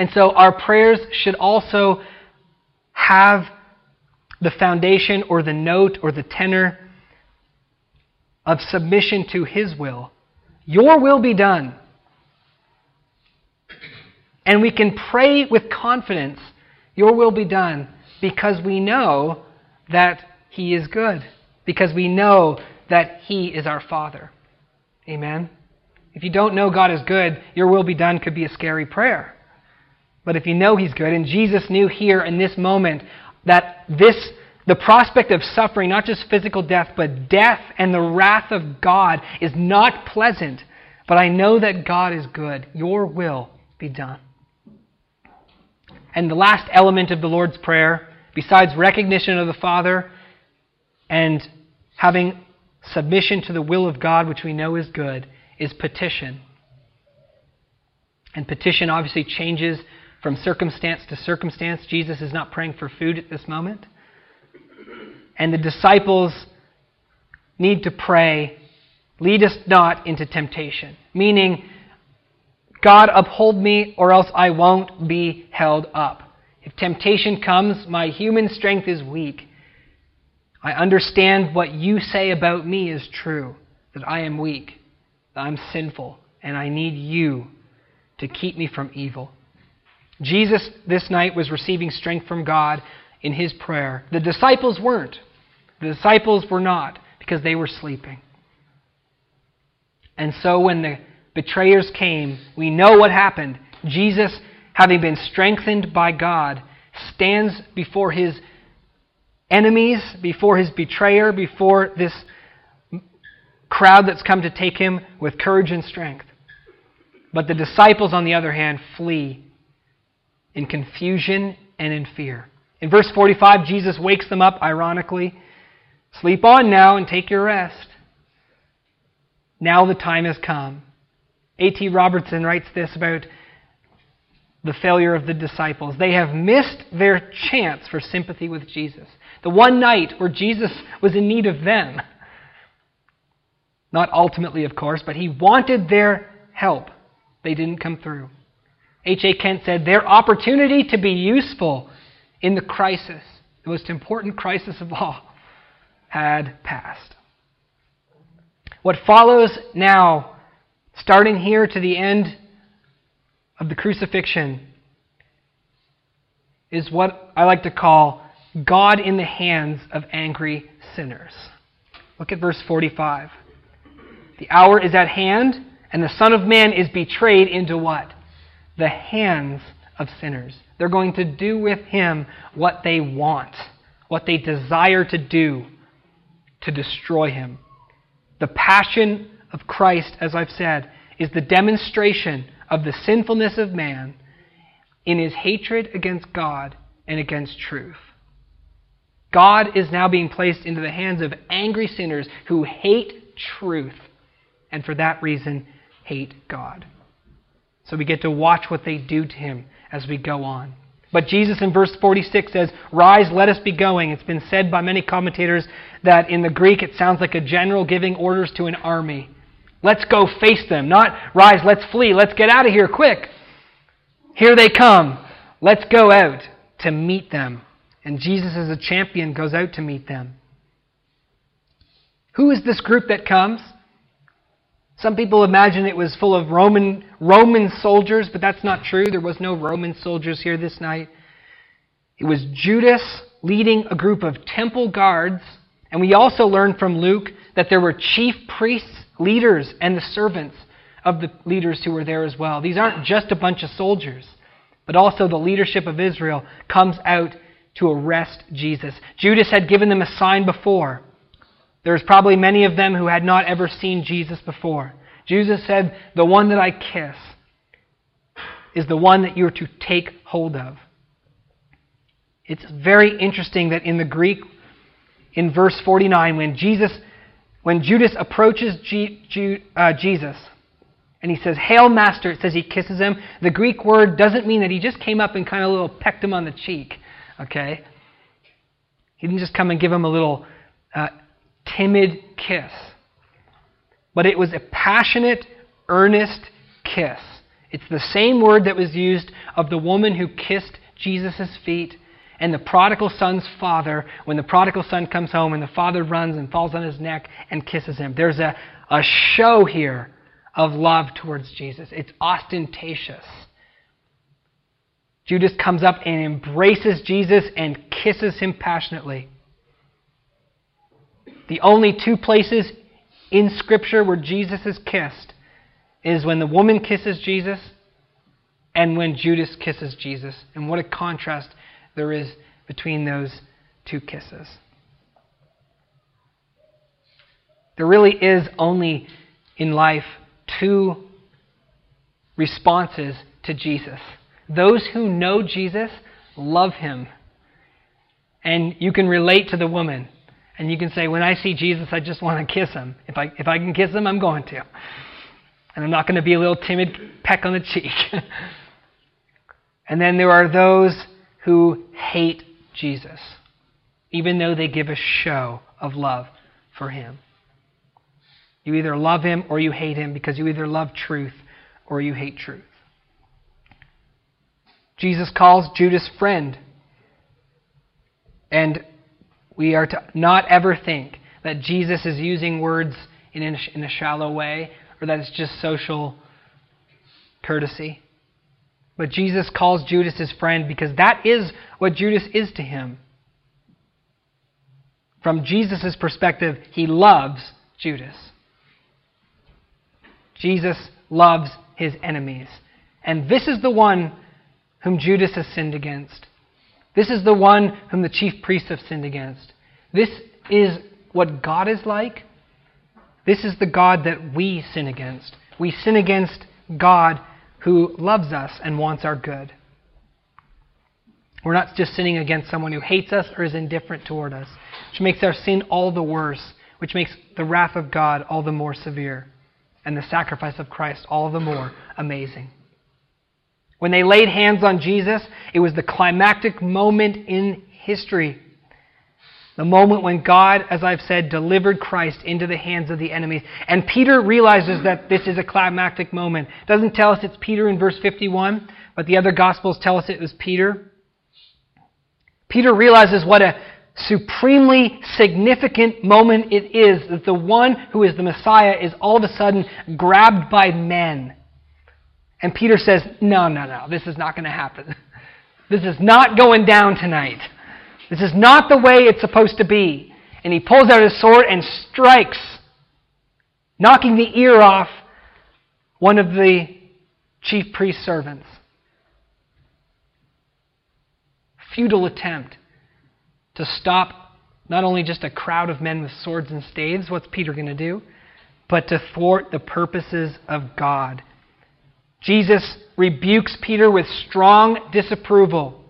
And so our prayers should also have the foundation or the note or the tenor of submission to His will. Your will be done. And we can pray with confidence, Your will be done, because we know that He is good, because we know that He is our Father. Amen? If you don't know God is good, Your will be done could be a scary prayer. But if you know He's good, and Jesus knew here in this moment that this, the prospect of suffering, not just physical death, but death and the wrath of God is not pleasant, but I know that God is good. Your will be done. And the last element of the Lord's Prayer, besides recognition of the Father and having submission to the will of God, which we know is good, is petition. And petition obviously changes from circumstance to circumstance. Jesus is not praying for food at this moment. And the disciples need to pray, lead us not into temptation. Meaning, God uphold me, or else I won't be held up. If temptation comes, my human strength is weak. I understand what you say about me is true, that I am weak, that I'm sinful, and I need you to keep me from evil. Jesus this night was receiving strength from God in his prayer. The disciples weren't. The disciples were not because they were sleeping. And so when the betrayers came, we know what happened. Jesus, having been strengthened by God, stands before his enemies, before his betrayer, before this crowd that's come to take him with courage and strength. But the disciples, on the other hand, flee in confusion and in fear. In verse 45, Jesus wakes them up, ironically. Sleep on now and take your rest. Now the time has come. A.T. Robertson writes this about the failure of the disciples. They have missed their chance for sympathy with Jesus. The one night where Jesus was in need of them. Not ultimately, of course, but he wanted their help. They didn't come through. H.A. Kent said, Their opportunity to be useful in the crisis, the most important crisis of all, had passed. What follows now, starting here to the end of the crucifixion, is what I like to call God in the hands of angry sinners. Look at verse 45. The hour is at hand, and the Son of Man is betrayed into what? The hands of sinners. They're going to do with him what they want, what they desire to do to destroy him. The passion of Christ, as I've said, is the demonstration of the sinfulness of man in his hatred against God and against truth. God is now being placed into the hands of angry sinners who hate truth and for that reason hate God. So we get to watch what they do to him as we go on. But Jesus in verse 46 says, Rise, let us be going. It's been said by many commentators that in the Greek it sounds like a general giving orders to an army. Let's go face them. Not, Rise, let's flee. Let's get out of here quick. Here they come. Let's go out to meet them. And Jesus, as a champion, goes out to meet them. Who is this group that comes? Some people imagine it was full of Roman, Roman soldiers, but that's not true. There was no Roman soldiers here this night. It was Judas leading a group of temple guards. And we also learn from Luke that there were chief priests, leaders, and the servants of the leaders who were there as well. These aren't just a bunch of soldiers, but also the leadership of Israel comes out to arrest Jesus. Judas had given them a sign before. There's probably many of them who had not ever seen Jesus before. Jesus said, The one that I kiss is the one that you're to take hold of. It's very interesting that in the Greek, in verse 49, when Jesus, when Judas approaches G, G, uh, Jesus, and he says, Hail, Master, it says he kisses him. The Greek word doesn't mean that he just came up and kind of little pecked him on the cheek. Okay? He didn't just come and give him a little uh, timid kiss. But it was a passionate, earnest kiss. It's the same word that was used of the woman who kissed Jesus' feet and the prodigal son's father when the prodigal son comes home and the father runs and falls on his neck and kisses him. There's a, a show here of love towards Jesus. It's ostentatious. Judas comes up and embraces Jesus and kisses him passionately. The only two places in Scripture where Jesus is kissed is when the woman kisses Jesus and when Judas kisses Jesus. And what a contrast there is between those two kisses. There really is only in life two responses to Jesus. Those who know Jesus love him. And you can relate to the woman. And you can say, when I see Jesus, I just want to kiss him. If I, if I can kiss him, I'm going to. And I'm not going to be a little timid peck on the cheek. *laughs* and then there are those who hate Jesus, even though they give a show of love for him. You either love him or you hate him because you either love truth or you hate truth. Jesus calls Judas friend. And we are to not ever think that Jesus is using words in a, shallow way or that it's just social courtesy. But Jesus calls Judas his friend because that is what Judas is to him. From Jesus' perspective, he loves Judas. Jesus loves his enemies. And this is the one whom Judas has sinned against. This is the one whom the chief priests have sinned against. This is what God is like. This is the God that we sin against. We sin against God who loves us and wants our good. We're not just sinning against someone who hates us or is indifferent toward us, which makes our sin all the worse, which makes the wrath of God all the more severe, and the sacrifice of Christ all the more amazing. When they laid hands on Jesus, it was the climactic moment in history. The moment when God, as I've said, delivered Christ into the hands of the enemies. And Peter realizes that this is a climactic moment. It doesn't tell us it's Peter in verse 51, but the other Gospels tell us it was Peter. Peter realizes what a supremely significant moment it is that the one who is the Messiah is all of a sudden grabbed by men. And Peter says, No, no, no, this is not going to happen. *laughs* This is not going down tonight. This is not the way it's supposed to be. And he pulls out his sword and strikes, knocking the ear off one of the chief priest's servants. Futile attempt to stop not only just a crowd of men with swords and staves, what's Peter going to do? But to thwart the purposes of God. Jesus rebukes Peter with strong disapproval.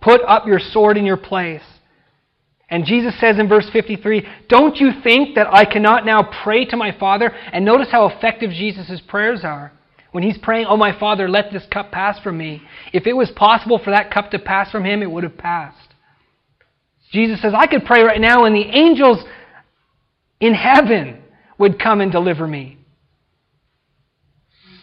Put up your sword in your place. And Jesus says in verse 53, Don't you think that I cannot now pray to my Father? And notice how effective Jesus' prayers are. When he's praying, Oh, my Father, let this cup pass from me. If it was possible for that cup to pass from him, it would have passed. Jesus says, I could pray right now, and the angels in heaven would come and deliver me.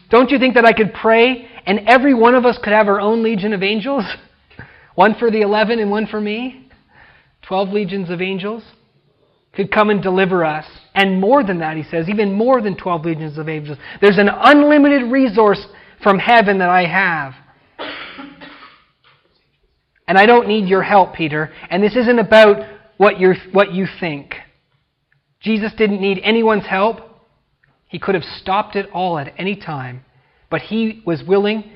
Don't you think that I could pray and every one of us could have our own legion of angels? *laughs* One for the eleven and one for me. Twelve legions of angels could come and deliver us. And more than that, he says, even more than 12 legions of angels. There's an unlimited resource from heaven that I have. And I don't need your help, Peter. And this isn't about what, you what you think. Jesus didn't need anyone's help. He could have stopped it all at any time. But he was willing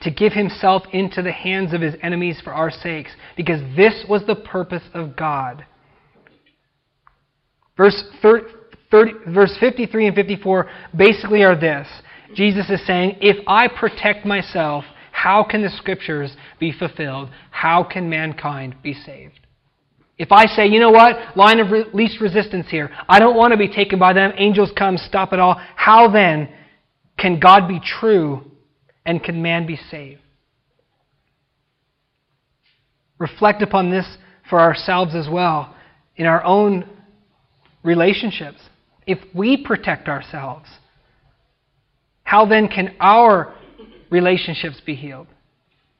to give himself into the hands of his enemies for our sakes, because this was the purpose of God. Verse, 30, 30, verse 53 and 54 basically are this Jesus is saying, If I protect myself, how can the scriptures be fulfilled? How can mankind be saved? If I say, you know what, line of re- least resistance here, I don't want to be taken by them, angels come, stop it all, how then can God be true and can man be saved? Reflect upon this for ourselves as well in our own relationships. If we protect ourselves, how then can our relationships be healed?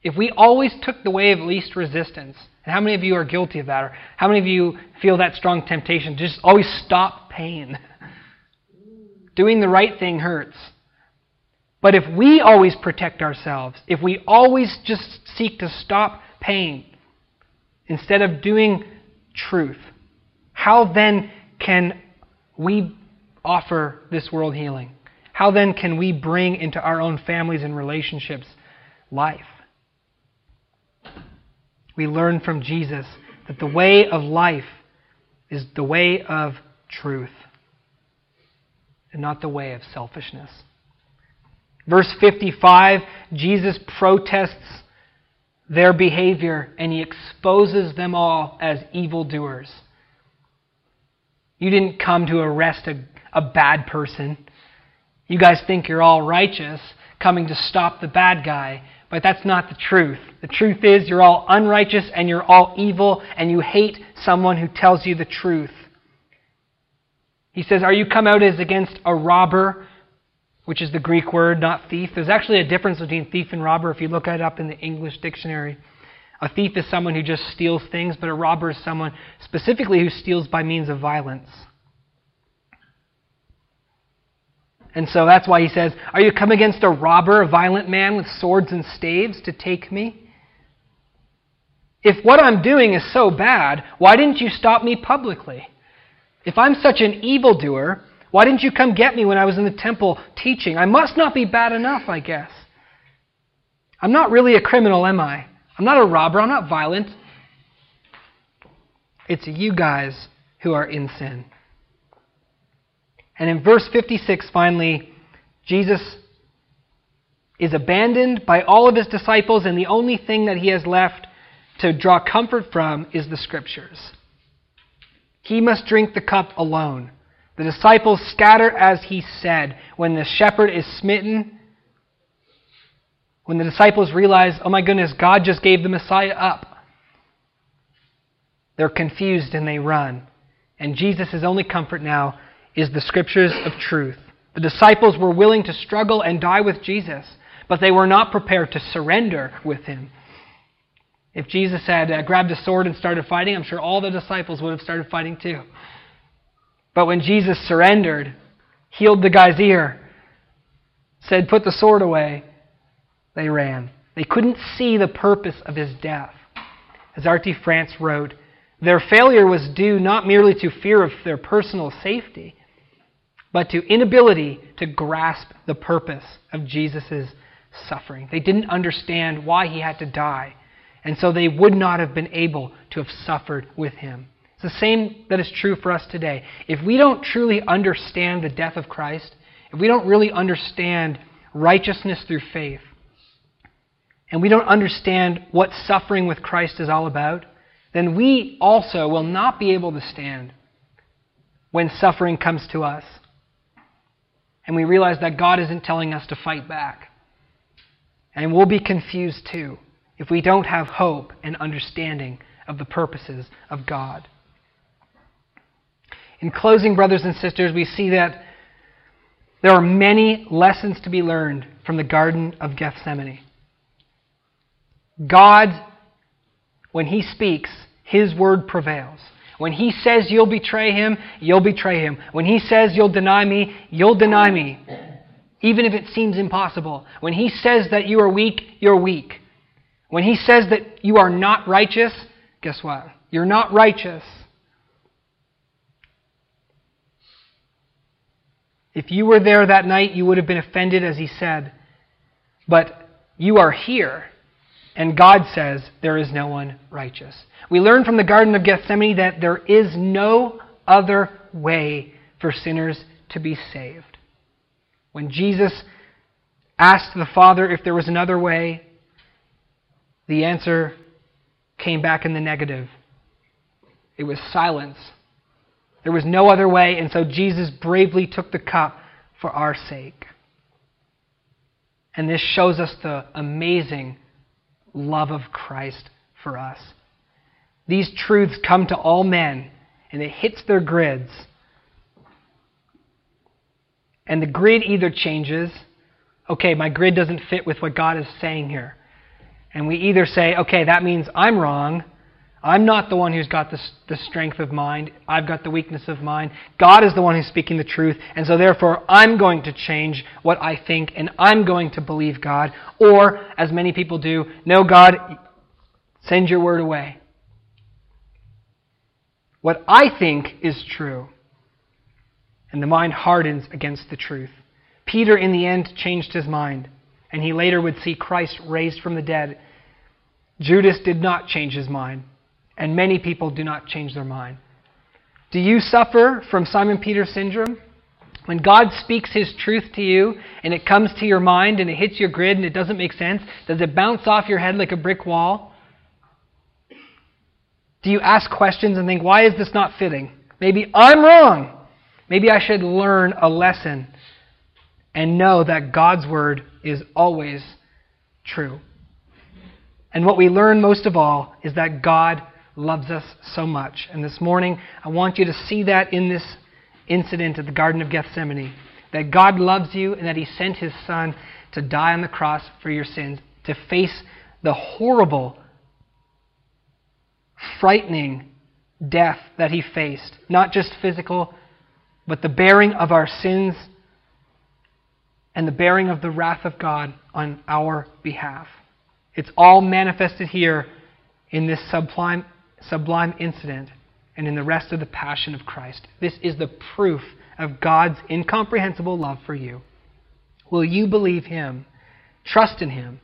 If we always took the way of least resistance, and how many of you are guilty of that? Or how many of you feel that strong temptation to just always stop pain? *laughs* Doing the right thing hurts. But if we always protect ourselves, if we always just seek to stop pain instead of doing truth, how then can we offer this world healing? How then can we bring into our own families and relationships life? We learn from Jesus that the way of life is the way of truth and not the way of selfishness. Verse 55, Jesus protests their behavior and he exposes them all as evildoers. You didn't come to arrest a, a bad person. You guys think you're all righteous, coming to stop the bad guy, but that's not the truth. The truth is you're all unrighteous and you're all evil and you hate someone who tells you the truth. He says, Are you come out as against a robber, which is the Greek word, not thief? There's actually a difference between thief and robber if you look it up in the English dictionary. A thief is someone who just steals things, but a robber is someone specifically who steals by means of violence. And so that's why he says, Are you come against a robber, a violent man with swords and staves to take me? If what I'm doing is so bad, why didn't you stop me publicly? If I'm such an evildoer, why didn't you come get me when I was in the temple teaching? I must not be bad enough, I guess. I'm not really a criminal, am I? I'm not a robber. I'm not violent. It's you guys who are in sin. And in verse 56, finally, Jesus is abandoned by all of his disciples, and the only thing that he has left to draw comfort from is the Scriptures. He must drink the cup alone. The disciples scatter as he said. When the shepherd is smitten, when the disciples realize, oh my goodness, God just gave the Messiah up, they're confused and they run. And Jesus' only comfort now is the scriptures of truth. The disciples were willing to struggle and die with Jesus, but they were not prepared to surrender with him. If Jesus had uh, grabbed a sword and started fighting, I'm sure all the disciples would have started fighting too. But when Jesus surrendered, healed the guy's ear, said, Put the sword away, they ran. They couldn't see the purpose of his death. As R.T. France wrote, their failure was due not merely to fear of their personal safety, but to inability to grasp the purpose of Jesus' suffering. They didn't understand why he had to die, and so they would not have been able to have suffered with him. It's the same that is true for us today. If we don't truly understand the death of Christ, if we don't really understand righteousness through faith, and we don't understand what suffering with Christ is all about, then we also will not be able to stand when suffering comes to us. And we realize that God isn't telling us to fight back. And we'll be confused too if we don't have hope and understanding of the purposes of God. In closing, brothers and sisters, we see that there are many lessons to be learned from the Garden of Gethsemane. God, when He speaks, His word prevails. When He says you'll betray Him, you'll betray Him. When He says you'll deny me, you'll deny me. Even if it seems impossible. When He says that you are weak, you're weak. When He says that you are not righteous, guess what? You're not righteous. If you were there that night, you would have been offended, as he said. But you are here, and God says there is no one righteous. We learn from the Garden of Gethsemane that there is no other way for sinners to be saved. When Jesus asked the Father if there was another way, the answer came back in the negative. It was silence. There was no other way, and so Jesus bravely took the cup for our sake. And this shows us the amazing love of Christ for us. These truths come to all men, and it hits their grids. And the grid either changes okay, my grid doesn't fit with what God is saying here. And we either say, okay, that means I'm wrong. I'm not the one who's got the, the strength of mind. I've got the weakness of mind. God is the one who's speaking the truth. And so, therefore, I'm going to change what I think and I'm going to believe God. Or, as many people do, no, God, send your word away. What I think is true. And the mind hardens against the truth. Peter, in the end, changed his mind, and he later would see Christ raised from the dead. Judas did not change his mind, and many people do not change their mind. Do you suffer from Simon Peter syndrome? When God speaks His truth to you and it comes to your mind and it hits your grid and it doesn't make sense, does it bounce off your head like a brick wall? Do you ask questions and think, why is this not fitting? Maybe I'm wrong. Maybe I should learn a lesson and know that God's word is always true. And what we learn most of all is that God loves us so much. And this morning, I want you to see that in this incident at the Garden of Gethsemane that God loves you and that He sent His Son to die on the cross for your sins, to face the horrible, frightening death that He faced. Not just physical, but the bearing of our sins and the bearing of the wrath of God on our behalf. It's all manifested here in this sublime, sublime incident and in the rest of the passion of Christ. This is the proof of God's incomprehensible love for you. Will you believe Him? Trust in Him?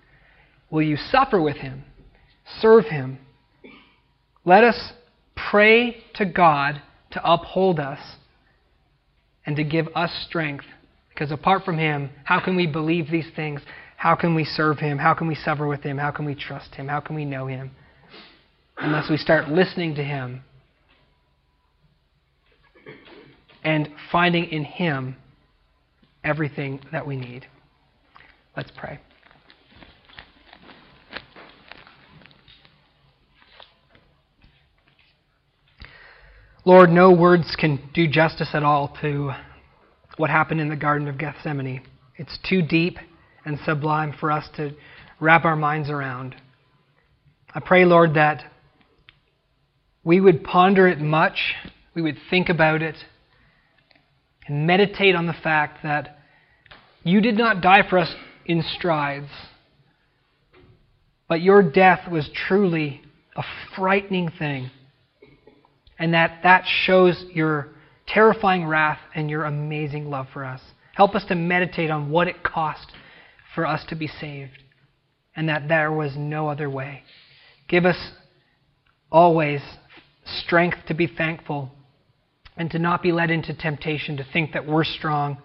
Will you suffer with Him? Serve Him? Let us pray to God to uphold us and to give us strength because apart from Him, how can we believe these things? How can we serve Him? How can we suffer with Him? How can we trust Him? How can we know Him? Unless we start listening to Him and finding in Him everything that we need. Let's pray. Lord, no words can do justice at all to what happened in the Garden of Gethsemane. It's too deep and sublime for us to wrap our minds around. I pray, Lord, that we would ponder it much, we would think about it, and meditate on the fact that you did not die for us in strides, but your death was truly a frightening thing, and that that shows your terrifying wrath and your amazing love for us. Help us to meditate on what it cost for us to be saved and that there was no other way. Give us always strength to be thankful and to not be led into temptation to think that we're strong.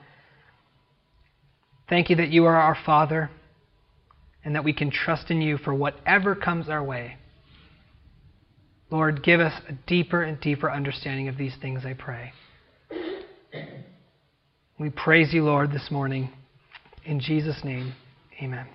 Thank you that you are our Father and that we can trust in you for whatever comes our way. Lord, give us a deeper and deeper understanding of these things, I pray. We praise you, Lord, this morning. In Jesus' name, amen.